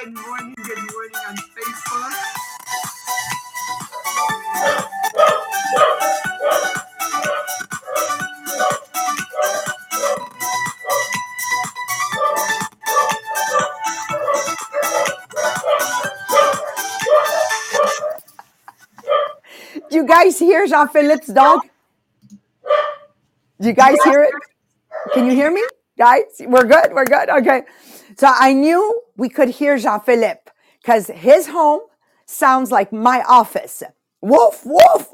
good morning, good morning on Facebook. Do you guys hear Jean Philippe's dog? Do you guys hear it? Can you hear me? Guys, we're good. We're good. Okay. So I knew we could hear Jean Philippe because his home sounds like my office. Woof, woof.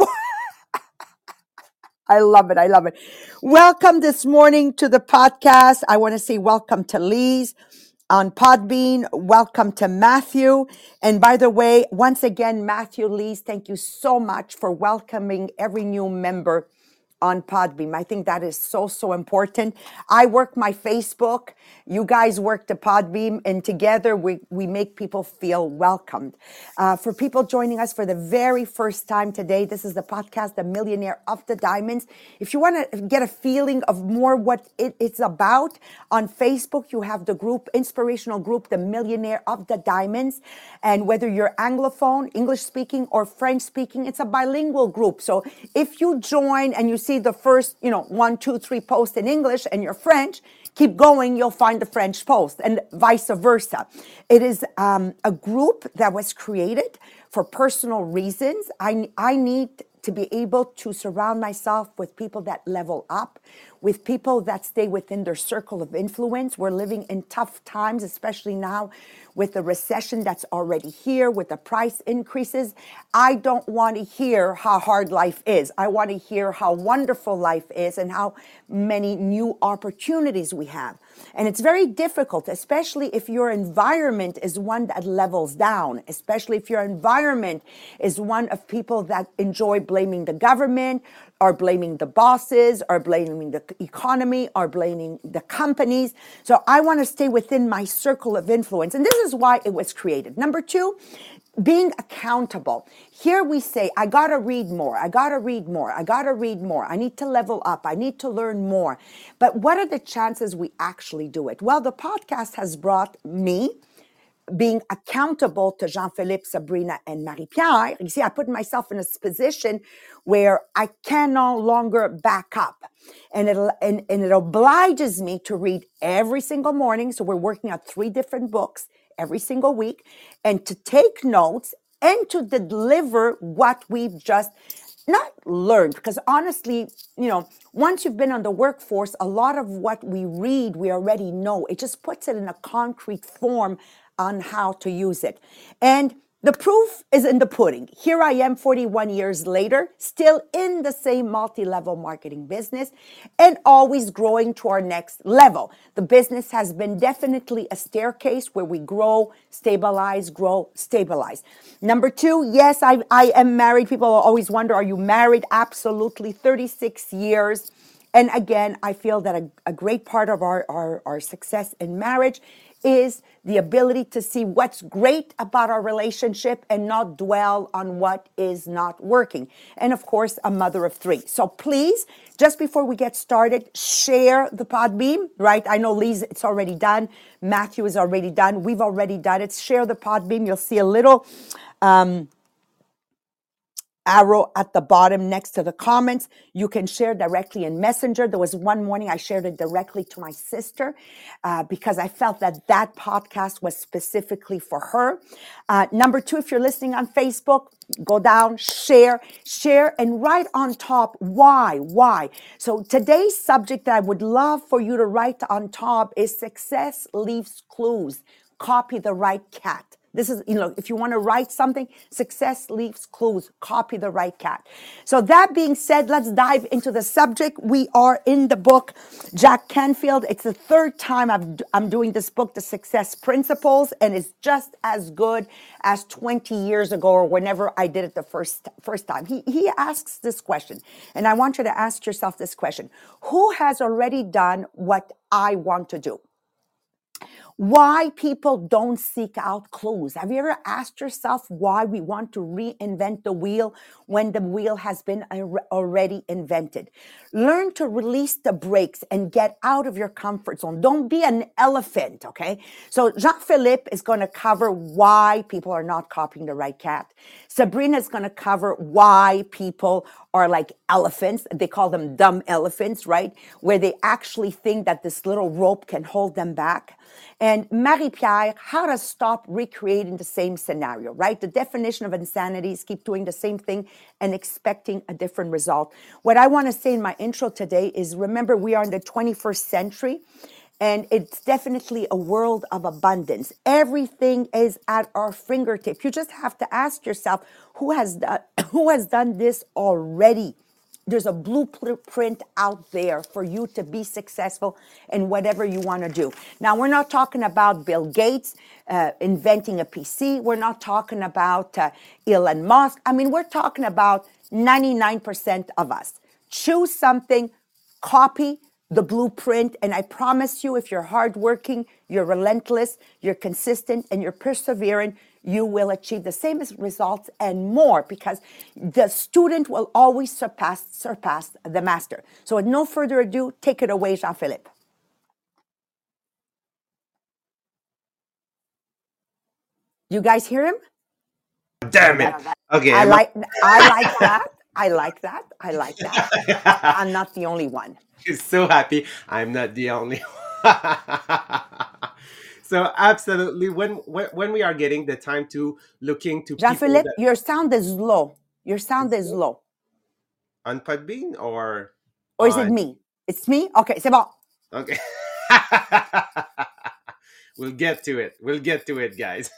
I love it. I love it. Welcome this morning to the podcast. I want to say welcome to Lise on Podbean. Welcome to Matthew. And by the way, once again, Matthew Lise, thank you so much for welcoming every new member on Podbean. I think that is so, so important. I work my Facebook. You guys work the Podbean, and together we, we make people feel welcomed. Uh, for people joining us for the very first time today, this is the podcast, The Millionaire of the Diamonds. If you want to get a feeling of more what it, it's about, on Facebook, you have the group, inspirational group, The Millionaire of the Diamonds. And whether you're Anglophone, English speaking, or French speaking, it's a bilingual group. So if you join and you see the first, you know, one, two, three posts in English and you're French, keep going, you'll find the French post and vice versa. It is um, a group that was created for personal reasons. I, I need to be able to surround myself with people that level up, with people that stay within their circle of influence. We're living in tough times, especially now with the recession that's already here, with the price increases. I don't want to hear how hard life is. I want to hear how wonderful life is and how many new opportunities we have. And it's very difficult, especially if your environment is one that levels down, especially if your environment is one of people that enjoy blaming the government, are blaming the bosses, are blaming the economy, are blaming the companies. So I want to stay within my circle of influence. And this is why it was created. Number two, being accountable. Here we say, I got to read more. I got to read more. I got to read more. I need to level up. I need to learn more. But what are the chances we actually do it? Well, the podcast has brought me being accountable to Jean-Philippe, Sabrina, and Marie-Pierre. You see, I put myself in a position where I can no longer back up. And it, and, and it obliges me to read every single morning. So we're working on three different books every single week and to take notes and to deliver what we've just not learned because honestly you know once you've been on the workforce a lot of what we read we already know it just puts it in a concrete form on how to use it. And the proof is in the pudding. Here I am 41 years later, still in the same multi level marketing business and always growing to our next level. The business has been definitely a staircase where we grow, stabilize, grow, stabilize. Number two, yes, I, I am married. People always wonder, are you married? Absolutely, 36 years. And again, I feel that a, a great part of our, our, our success in marriage is the ability to see what's great about our relationship and not dwell on what is not working. And of course, a mother of three. So please, just before we get started, share the Podbean, right? I know Lise, it's already done. Matthew is already done. We've already done it. Share the Podbean. You'll see a little, um, arrow at the bottom next to the comments. You can share directly in Messenger. There was one morning I shared it directly to my sister uh, because I felt that that podcast was specifically for her. Uh, number two, if you're listening on Facebook, go down, share, share, and write on top why, why. So today's subject that I would love for you to write on top is success leaves clues. Copy the right cat. This is, you know, if you want to write something, success leaves clues. Copy the right cat. So that being said, let's dive into the subject. We are in the book, Jack Canfield. It's the third time I've, I'm doing this book, The Success Principles, and it's just as good as 20 years ago or whenever I did it the first, first time. He, he asks this question, and I want you to ask yourself this question. Who has already done what I want to do? Why people don't seek out clues. Have you ever asked yourself why we want to reinvent the wheel when the wheel has been al- already invented? Learn to release the brakes and get out of your comfort zone. Don't be an elephant, okay? So Jean Philippe is going to cover why people are not copying the right cat. Sabrina is going to cover why people are like elephants. They call them dumb elephants, right? Where they actually think that this little rope can hold them back. And Marie Pierre, how to stop recreating the same scenario, right? The definition of insanity is keep doing the same thing and expecting a different result. What I want to say in my intro today is remember, we are in the 21st century and it's definitely a world of abundance. Everything is at our fingertip. You just have to ask yourself who has done, who has done this already? There's a blueprint out there for you to be successful in whatever you want to do. Now, we're not talking about Bill Gates uh, inventing a PC. We're not talking about uh, Elon Musk. I mean, we're talking about 99% of us. Choose something, copy the blueprint, and I promise you, if you're hardworking, you're relentless, you're consistent, and you're persevering, you will achieve the same results and more because the student will always surpass surpass the master. So, with no further ado, take it away, Jean Philippe. You guys hear him? Damn it. Okay. I like I like that. I like that. I like that. I'm not the only one. He's so happy I'm not the only one. So absolutely when, when when we are getting the time to looking to Jean-Philippe, that your sound is low. Your sound is low. on Podbean or Or is it me? It's me? Okay, c'est bon. okay. we'll get to it. We'll get to it, guys.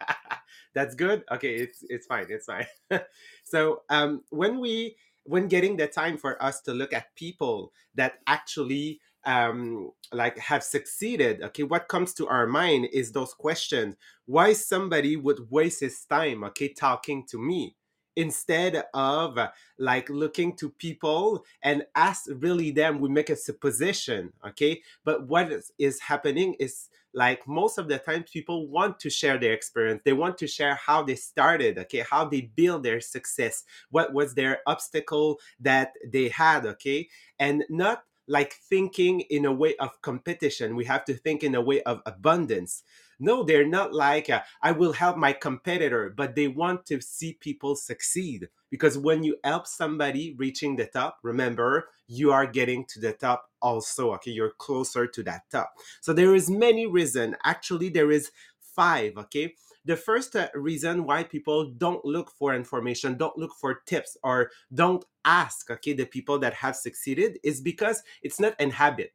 That's good. Okay, it's it's fine. It's fine. so um, when we when getting the time for us to look at people that actually um, like have succeeded, okay, what comes to our mind is those questions. Why somebody would waste his time, okay, talking to me instead of like looking to people and ask really them we make a supposition okay? But what is, is happening is like most of the times people want to share their experience. They want to share how they started okay? How they build their success. What was their obstacle that they had okay? And not like thinking in a way of competition. We have to think in a way of abundance. No they're not like uh, i will help my competitor but they want to see people succeed. Because when you help somebody reaching the top remember you are getting to the top also okay? You're closer to that top. So there is many reason. Actually there is five okay the first uh, reason why people don't look for information don't look for tips or don't ask okay the people that have succeeded is because it's not an habit.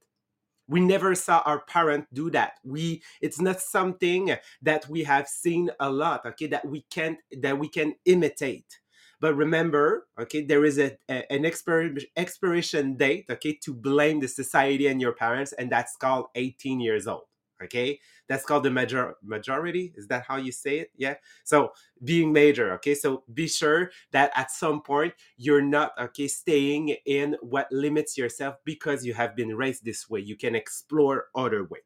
We never saw our parent do that. We it's not something that we have seen a lot okay that we can't that we can imitate. But remember okay there is a, a- an expir- expiration date okay to blame the society and your parents and that's called 18 years old okay that's called the major majority? Is that how you say it? Yeah. So being major okay? So be sure that at some point you're not okay staying in what limits yourself because you have been raised this way. You can explore other way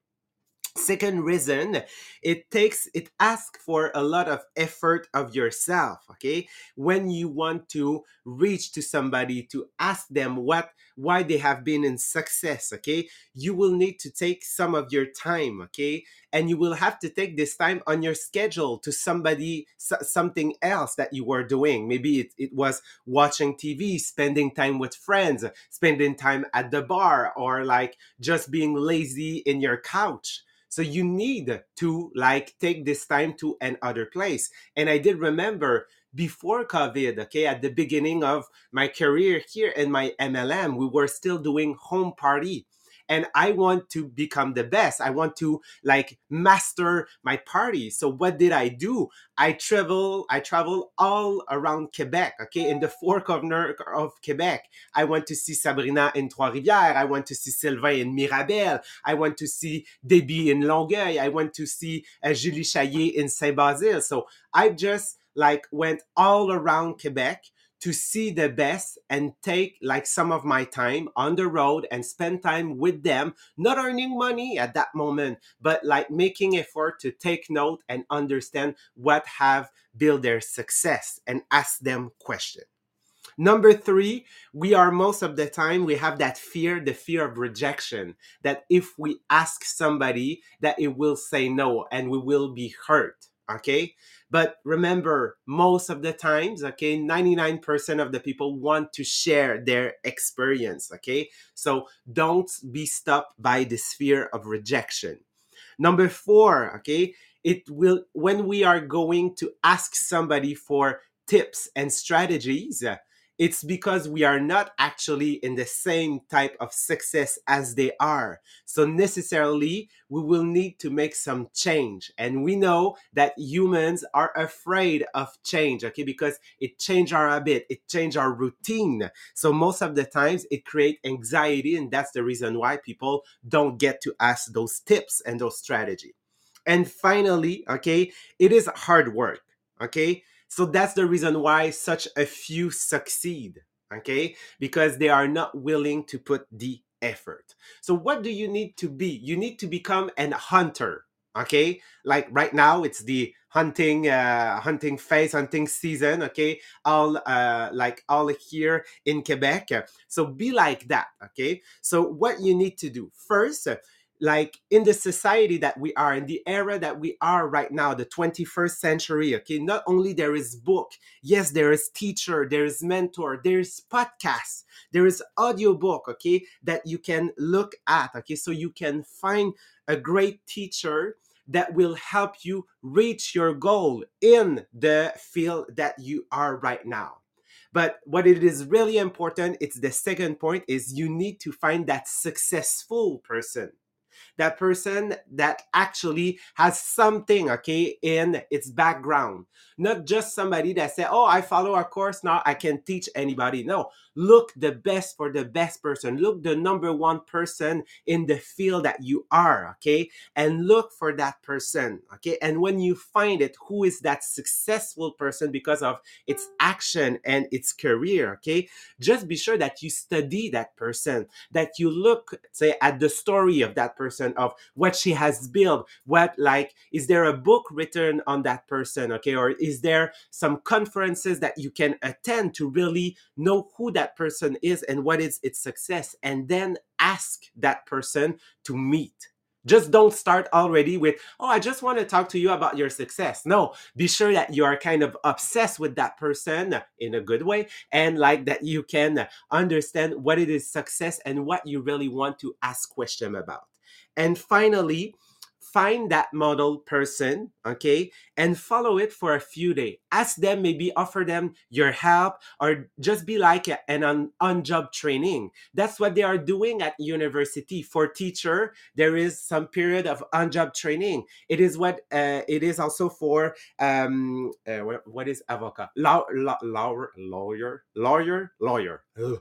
second reason it takes it asks for a lot of effort of yourself okay? When you want to reach to somebody to ask them what why they have been in success okay? You will need to take some of your time okay? And you will have to take this time on your schedule to somebody something else that you were doing. Maybe it, it was watching tv spending time with friends spending time at the bar or like just being lazy in your couch so you need to like take this time to another place. And i did remember before covid okay at the beginning of my career here in my mlm we were still doing home party and i want to become the best. I want to like master my party. So what did i do? I travel i travel all around quebec okay? In the four corner of quebec. I went to see sabrina in trois rivières i went to see sylvain in mirabel. I went to see debbie in longueuil. I went to see uh, julie chaillet in saint basile so i just like went all around quebec to see the best and take like some of my time on the road and spend time with them, not earning money at that moment, but like making effort to take note and understand what have built their success and ask them questions. Number three, we are most of the time, we have that fear, the fear of rejection, that if we ask somebody, that it will say no and we will be hurt. Okay. But remember, most of the times, okay, 99% of the people want to share their experience. Okay. So don't be stopped by this fear of rejection. Number four, okay, it will, when we are going to ask somebody for tips and strategies, it's because we are not actually in the same type of success as they are. So necessarily we will need to make some change. And we know that humans are afraid of change, okay? Because it change our habit, it change our routine. So most of the times it create anxiety and that's the reason why people don't get to ask those tips and those strategy. And finally, okay, it is hard work, okay? So that's the reason why such a few succeed, okay? Because they are not willing to put the effort. So what do you need to be? You need to become an hunter, okay? Like right now it's the hunting uh hunting phase hunting season okay all uh like all here in quebec so be like that okay so what you need to do first like in the society that we are in the era that we are right now the 21st century okay not only there is book yes there is teacher there is mentor there is podcast there is audiobook okay that you can look at okay so you can find a great teacher that will help you reach your goal in the field that you are right now. But what it is really important it's the second point is you need to find that successful person that person that actually has something okay in its background. Not just somebody that say oh i follow a course now i can teach anybody. No look the best for the best person. Look the number one person in the field that you are okay? And look for that person okay? And when you find it who is that successful person because of its action and its career okay? Just be sure that you study that person that you look say at the story of that person of what she has built what like is there a book written on that person okay or is there some conferences that you can attend to really know who that person is and what is its success and then ask that person to meet just don't start already with, oh, I just want to talk to you about your success. No, be sure that you are kind of obsessed with that person in a good way and like that you can understand what it is success and what you really want to ask question about. And finally, find that model person, okay, and follow it for a few days. Ask them, maybe offer them your help, or just be like an on, on job training. That's what they are doing at university. For teacher, there is some period of on job training. It is what uh, it is also for um uh, what is avocat law, law, lawyer lawyer lawyer lawyer. Oh,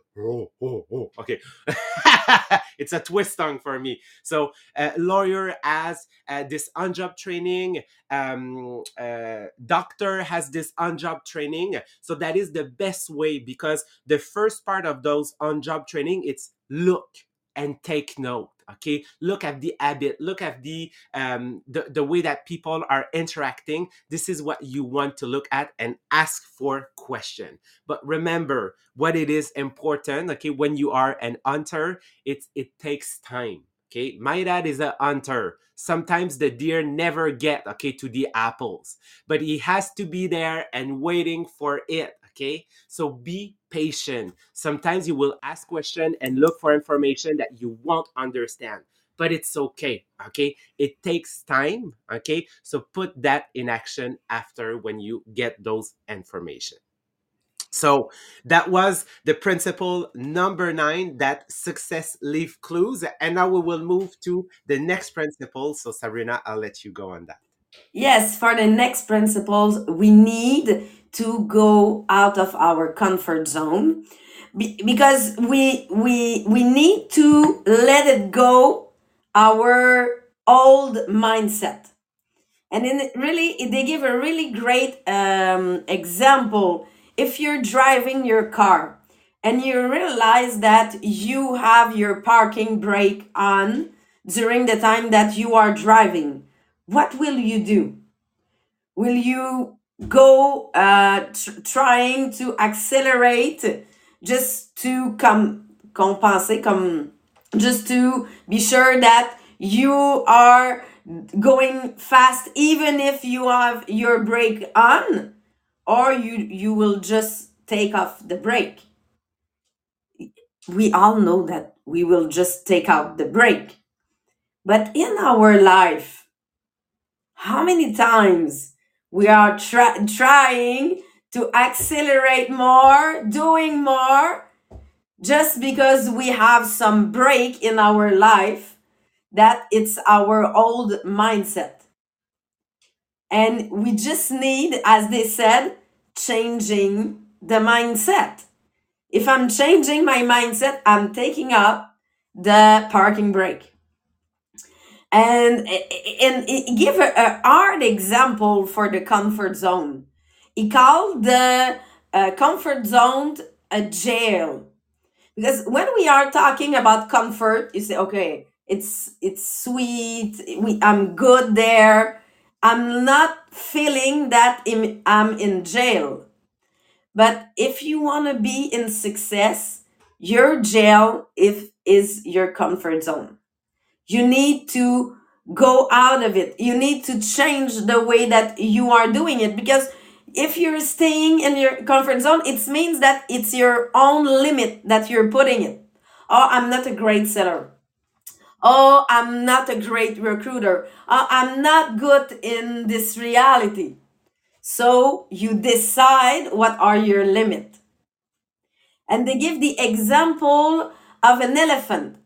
oh, oh, okay, it's a twist tongue for me. So uh, lawyer has uh, this on job training um, uh, doctor has this on job training. So that is the best way because the first part of those on job training it's look and take note okay? Look at the habit look at the um the, the way that people are interacting. This is what you want to look at and ask for question. But remember what it is important okay? When you are an hunter it it takes time okay? My dad is a hunter. Sometimes the deer never get okay to the apples. But he has to be there and waiting for it okay? So be patient sometimes you will ask question and look for information that you won't understand but it's okay okay it takes time okay so put that in action after when you get those information so that was the principle number nine that success leave clues. And now we will move to the next principle. So, Sabrina, I'll let you go on that. Yes, for the next principles, we need to go out of our comfort zone Be- because we we we need to let it go our old mindset. And in really, they give a really great um, example if you're driving your car and you realize that you have your parking brake on during the time that you are driving, what will you do? Will you go uh, tr- trying to accelerate just to come compenser, come just to be sure that you are going fast even if you have your brake on? Or you you will just take off the brake? We all know that we will just take out the brake. But in our life how many times we are try- trying to accelerate more doing more just because we have some brake in our life that it's our old mindset. And we just need as they said changing the mindset. If i'm changing my mindset i'm taking up the parking brake and and give a, a hard example for the comfort zone. He called the uh, comfort zone a jail. Because when we are talking about comfort you say okay it's it's sweet we, i'm good there. I'm not feeling that im- i'm in jail. But if you want to be in success your jail if is your comfort zone you need to go out of it. You need to change the way that you are doing it because if you're staying in your comfort zone it means that it's your own limit that you're putting it. Oh i'm not a great seller. Oh i'm not a great recruiter. Oh, i'm not good in this reality. So you decide what are your limit. And they give the example of an elephant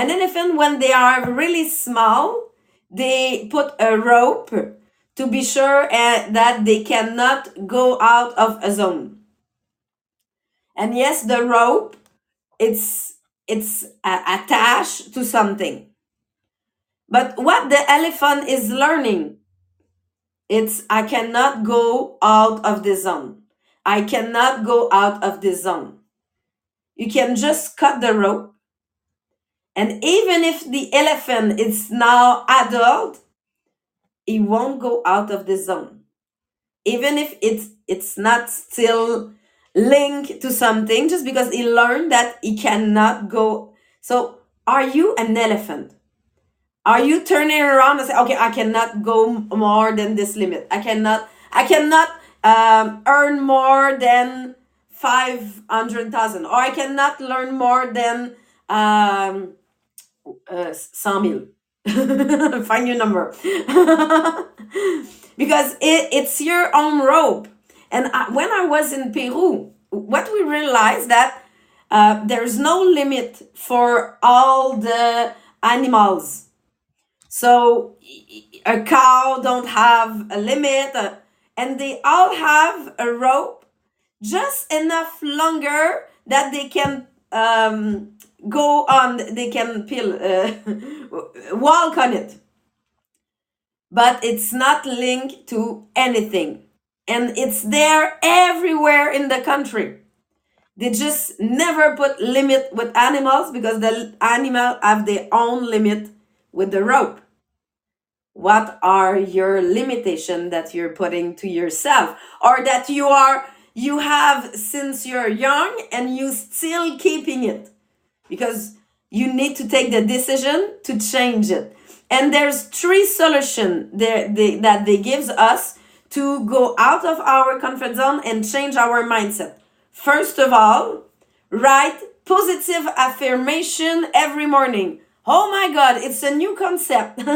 an elephant, when they are really small, they put a rope to be sure uh, that they cannot go out of a zone. And yes, the rope, it's it's uh, attached to something. But what the elephant is learning, it's I cannot go out of the zone. I cannot go out of the zone. You can just cut the rope and even if the elephant is now adult, he won't go out of the zone. Even if it's it's not still linked to something, just because he learned that he cannot go. So are you an elephant? Are you turning around and say, okay, I cannot go more than this limit. I cannot, I cannot um, earn more than five hundred thousand, or I cannot learn more than um, uh, 100 000. Find your number. because it, it's your own rope. And I, when I was in Peru, what we realized that uh, there's no limit for all the animals. So a cow don't have a limit, uh, and they all have a rope just enough longer that they can um, go on they can peel uh, walk on it? But it's not linked to anything. And it's there everywhere in the country. They just never put limit with animals because the animal have their own limit with the rope. What are your limitation that you're putting to yourself? Or that you are you have since you're young and you still keeping it because you need to take the decision to change it. And there's three solutions there they, that they gives us to go out of our comfort zone and change our mindset. First of all write positive affirmation every morning. Oh my god it's a new concept.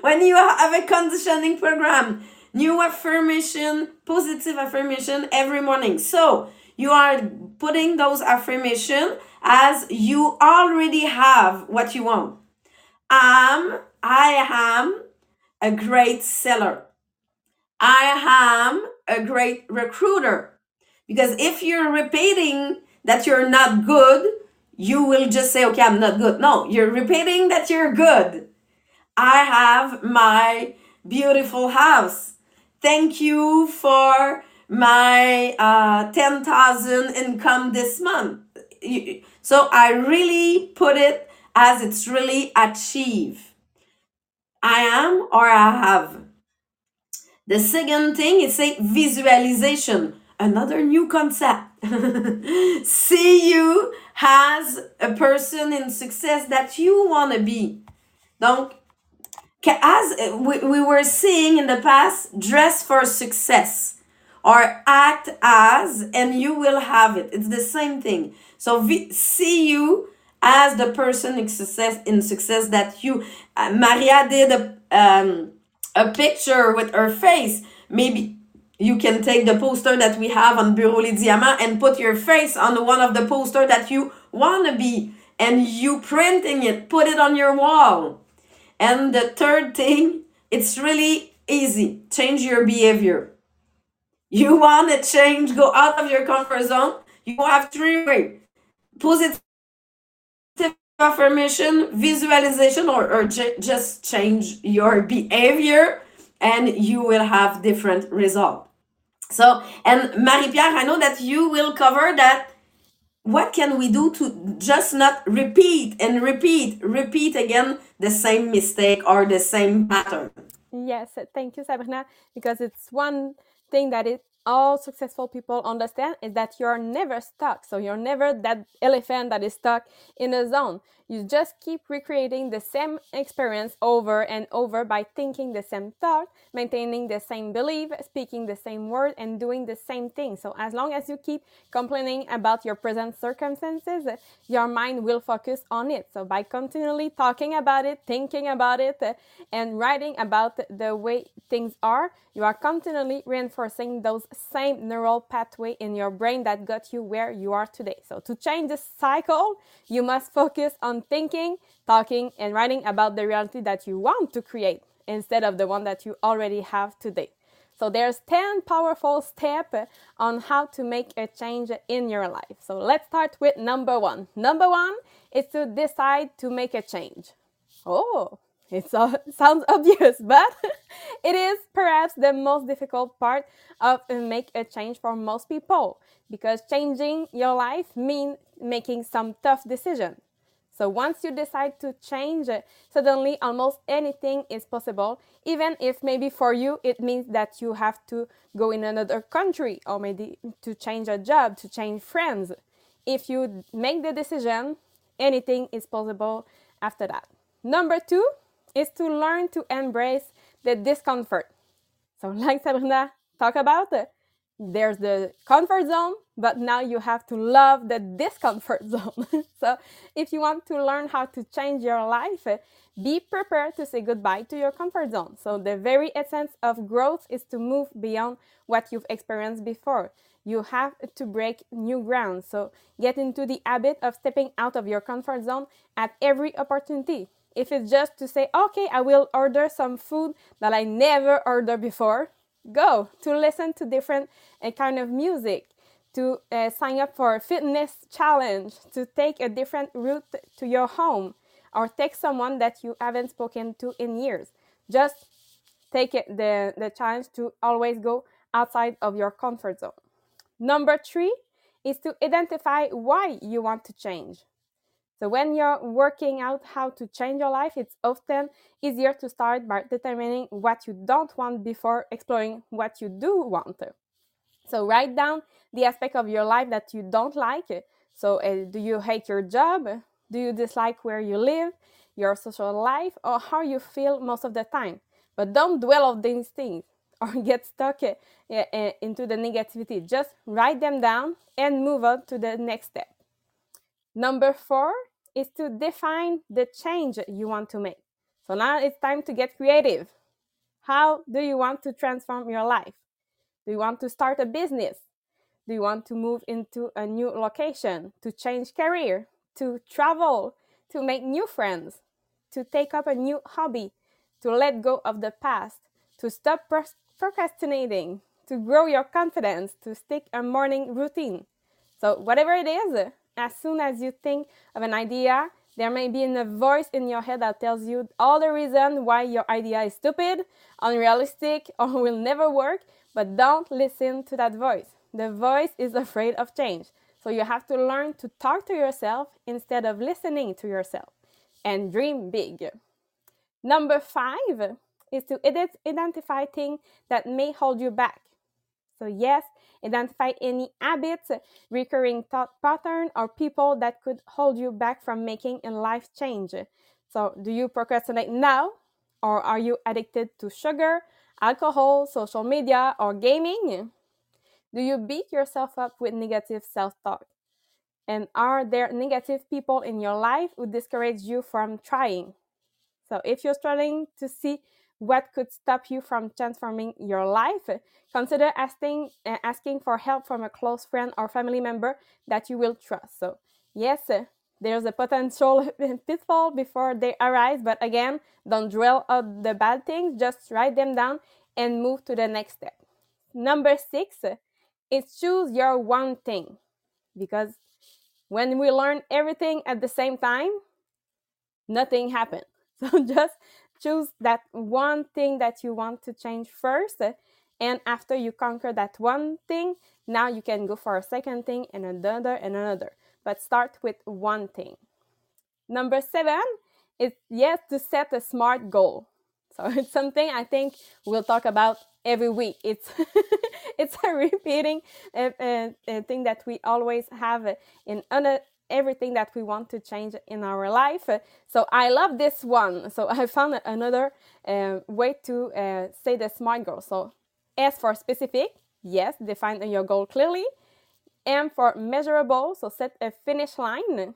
When you have a conditioning program new affirmation positive affirmation every morning. So you are putting those affirmation as you already have what you want. am I am a great seller. I am a great recruiter. Because if you're repeating that you're not good, you will just say, okay, I'm not good. No, you're repeating that you're good. I have my beautiful house. Thank you for my uh, 10,000 income this month. So I really put it as it's really achieve. I am or I have. The second thing is say visualization, another new concept. See you as a person in success that you want to be. Donc, ca- as we, we were seeing in the past, dress for success or act as and you will have it. It's the same thing. So vi- see you as the person in success in success that you uh, Maria did a um, a picture with her face. Maybe you can take the poster that we have on Bureau Les Diamants and put your face on one of the poster that you want to be and you printing it, put it on your wall. And the third thing, it's really easy. Change your behavior. You want to change, go out of your comfort zone. You have three ways. Positive affirmation, visualization, or, or ju- just change your behavior and you will have different result. So, and Marie-Pierre, I know that you will cover that what can we do to just not repeat and repeat, repeat again the same mistake or the same pattern? Yes, thank you, Sabrina, because it's one thing that it all successful people understand is that you're never stuck. So you're never that elephant that is stuck in a zone. You just keep recreating the same experience over and over by thinking the same thought, maintaining the same belief, speaking the same word, and doing the same thing. So as long as you keep complaining about your present circumstances, your mind will focus on it. So by continually talking about it, thinking about it, and writing about the way things are, you are continually reinforcing those same neural pathway in your brain that got you where you are today. So to change this cycle, you must focus on thinking, talking, and writing about the reality that you want to create instead of the one that you already have today. So there's 10 powerful steps on how to make a change in your life. So let's start with number 1. Number 1 is to decide to make a change. Oh, it so- sounds obvious, but it is perhaps the most difficult part of make a change for most people because changing your life means making some tough decisions. So once you decide to change, suddenly almost anything is possible, even if maybe for you it means that you have to go in another country or maybe to change a job, to change friends. If you make the decision, anything is possible after that. Number two is to learn to embrace the discomfort. So, like Sabrina talked about, there's the comfort zone, but now you have to love the discomfort zone. so, if you want to learn how to change your life, be prepared to say goodbye to your comfort zone. So, the very essence of growth is to move beyond what you've experienced before. You have to break new ground. So, get into the habit of stepping out of your comfort zone at every opportunity. If it's just to say, okay, I will order some food that I never ordered before, go to listen to different uh, kind of music, to uh, sign up for a fitness challenge, to take a different route to your home, or take someone that you haven't spoken to in years. Just take it, the, the challenge to always go outside of your comfort zone. Number three is to identify why you want to change. So when you're working out how to change your life, it's often easier to start by determining what you don't want before exploring what you do want. So write down the aspect of your life that you don't like. So uh, do you hate your job? Do you dislike where you live, your social life, or how you feel most of the time? But don't dwell on these things or get stuck uh, uh, into the negativity. Just write them down and move on to the next step. Number four is to define the change you want to make. So now it's time to get creative. How do you want to transform your life? Do you want to start a business? Do you want to move into a new location, to change career, to travel, to make new friends, to take up a new hobby, to let go of the past, to stop procrastinating, to grow your confidence, to stick a morning routine? So, whatever it is, as soon as you think of an idea, there may be a voice in your head that tells you all the reason why your idea is stupid, unrealistic, or will never work. but don't listen to that voice. The voice is afraid of change. So you have to learn to talk to yourself instead of listening to yourself and dream big. Number five is to identify things that may hold you back. So, yes, identify any habits, recurring thought pattern, or people that could hold you back from making a life change. So, do you procrastinate now, or are you addicted to sugar, alcohol, social media, or gaming? Do you beat yourself up with negative self talk? And are there negative people in your life who discourage you from trying? So, if you're struggling to see what could stop you from transforming your life, consider asking, uh, asking for help from a close friend or family member that you will trust. So, yes, uh, there's a potential pitfall before they arise, but again, don't dwell on the bad things, just write them down and move to the next step. Number six is choose your one thing because when we learn everything at the same time, nothing happens. So just choose that one thing that you want to change first. And after you conquer that one thing, now you can go for a second thing and another and another. But start with one thing. Number seven is yes to set a smart goal. So it's something I think we'll talk about every week. It's it's a repeating uh, uh, uh, thing that we always have in everything that we want to change in our life. So I love this one. So I found another uh, way to uh, say the SMART goal. So S for specific, yes, define your goal clearly. M for measurable, so set a finish line.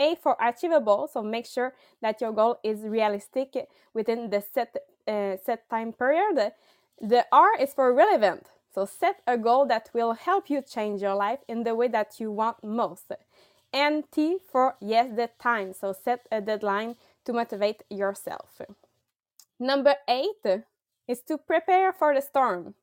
A for achievable, so make sure that your goal is realistic within the set uh, set time period. The R is for relevant, so set a goal that will help you change your life in the way that you want most and T for yes, the time. So set a deadline to motivate yourself. Number eight is to prepare for the storm.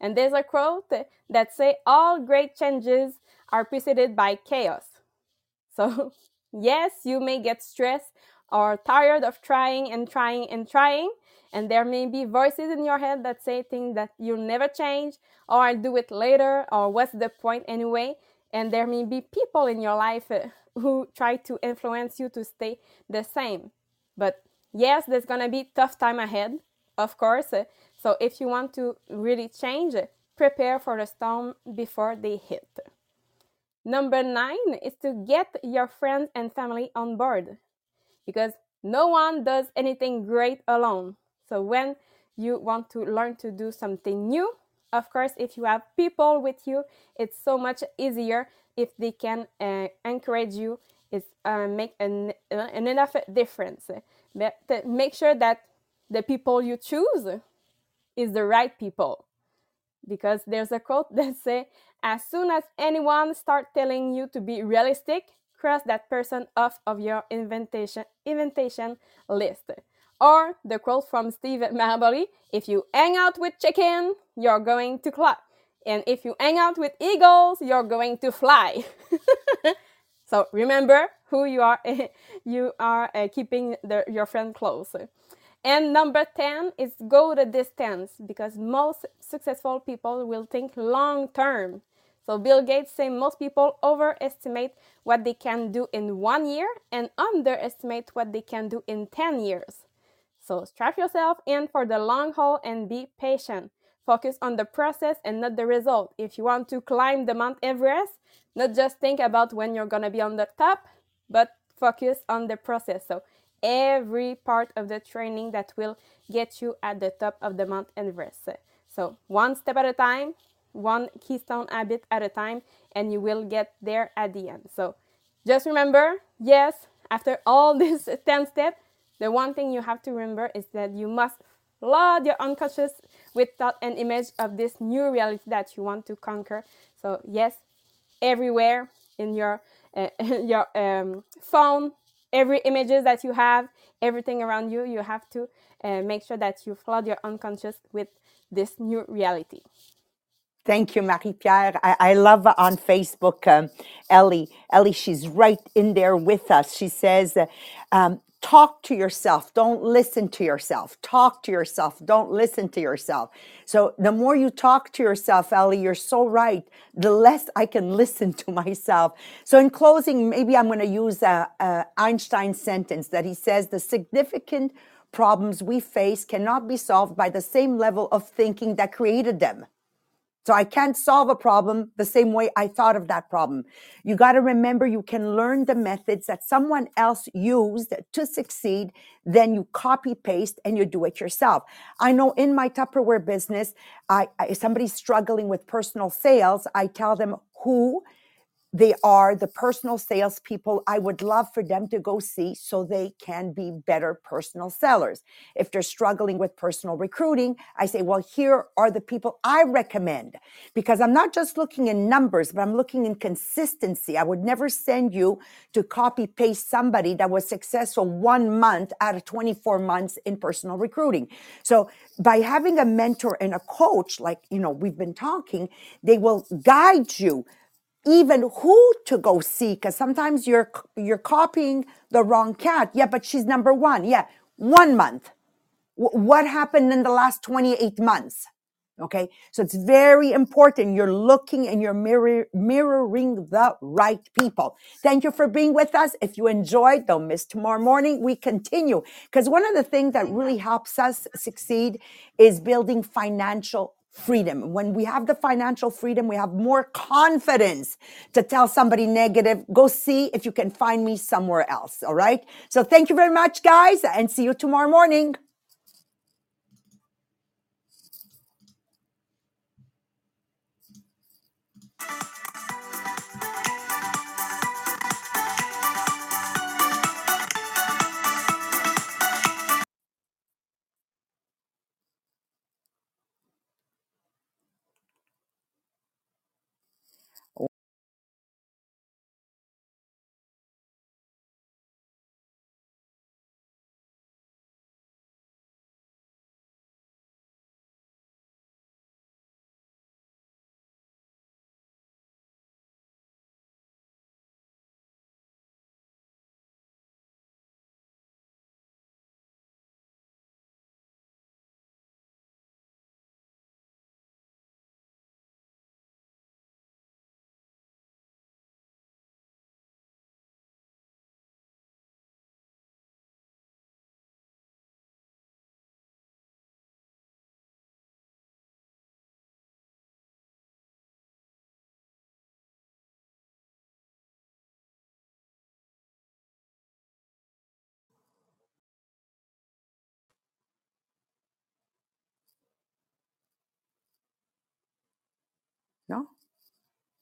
And there's a quote that say all great changes are preceded by chaos. So yes, you may get stressed or tired of trying and trying and trying. And there may be voices in your head that say things that you'll never change, or I'll do it later, or what's the point anyway? And there may be people in your life uh, who try to influence you to stay the same. But yes there's gonna be tough time ahead of course. So if you want to really change prepare for the storm before they hit. Number nine is to get your friends and family on board. Because no one does anything great alone. So when you want to learn to do something new of course, if you have people with you, it's so much easier if they can uh, encourage you, it's uh, make an, uh, an enough difference. But make sure that the people you choose is the right people. Because there's a quote that say, as soon as anyone start telling you to be realistic, cross that person off of your invitation invitation list. Or the quote from Steve Maraboli if you hang out with chicken, you're going to clap. And if you hang out with eagles, you're going to fly. so remember who you are. you are uh, keeping the, your friend close. And number 10 is go the distance because most successful people will think long term. So Bill Gates say most people overestimate what they can do in one year and underestimate what they can do in 10 years. So strap yourself in for the long haul and be patient. Focus on the process and not the result. If you want to climb the Mount Everest, not just think about when you're going to be on the top, but focus on the process. So every part of the training that will get you at the top of the Mount Everest. So one step at a time, one keystone habit at a time, and you will get there at the end. So just remember, yes, after all these 10 steps, the one thing you have to remember is that you must flood your unconscious with thought and image of this new reality that you want to conquer. So yes, everywhere in your uh, your um, phone, every images that you have, everything around you, you have to uh, make sure that you flood your unconscious with this new reality. Thank you, Marie-Pierre. I, I love on Facebook, um, Ellie. Ellie, she's right in there with us. She says, um, talk to yourself. Don't listen to yourself. Talk to yourself. Don't listen to yourself. So the more you talk to yourself, Ellie, you're so right. The less I can listen to myself. So in closing, maybe I'm going to use a, a Einstein sentence that he says the significant problems we face cannot be solved by the same level of thinking that created them. So I can't solve a problem the same way I thought of that problem. You got to remember you can learn the methods that someone else used to succeed, then you copy paste and you do it yourself. I know in my Tupperware business, I, I somebody's struggling with personal sales, I tell them who they are the personal salespeople I would love for them to go see so they can be better personal sellers. If they're struggling with personal recruiting, I say, well, here are the people I recommend because I'm not just looking in numbers, but I'm looking in consistency. I would never send you to copy paste somebody that was successful one month out of 24 months in personal recruiting. So by having a mentor and a coach, like, you know, we've been talking, they will guide you even who to go see because sometimes you're you're copying the wrong cat. Yeah but she's number one. Yeah one month. W- what happened in the last 28 months? Okay so it's very important you're looking and you're mirror, mirroring the right people. Thank you for being with us. If you enjoyed don't miss tomorrow morning. We continue because one of the things that really helps us succeed is building financial freedom. When we have the financial freedom we have more confidence to tell somebody negative. Go see if you can find me somewhere else all right? So thank you very much guys and see you tomorrow morning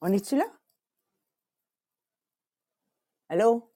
on est-tu là? Allô?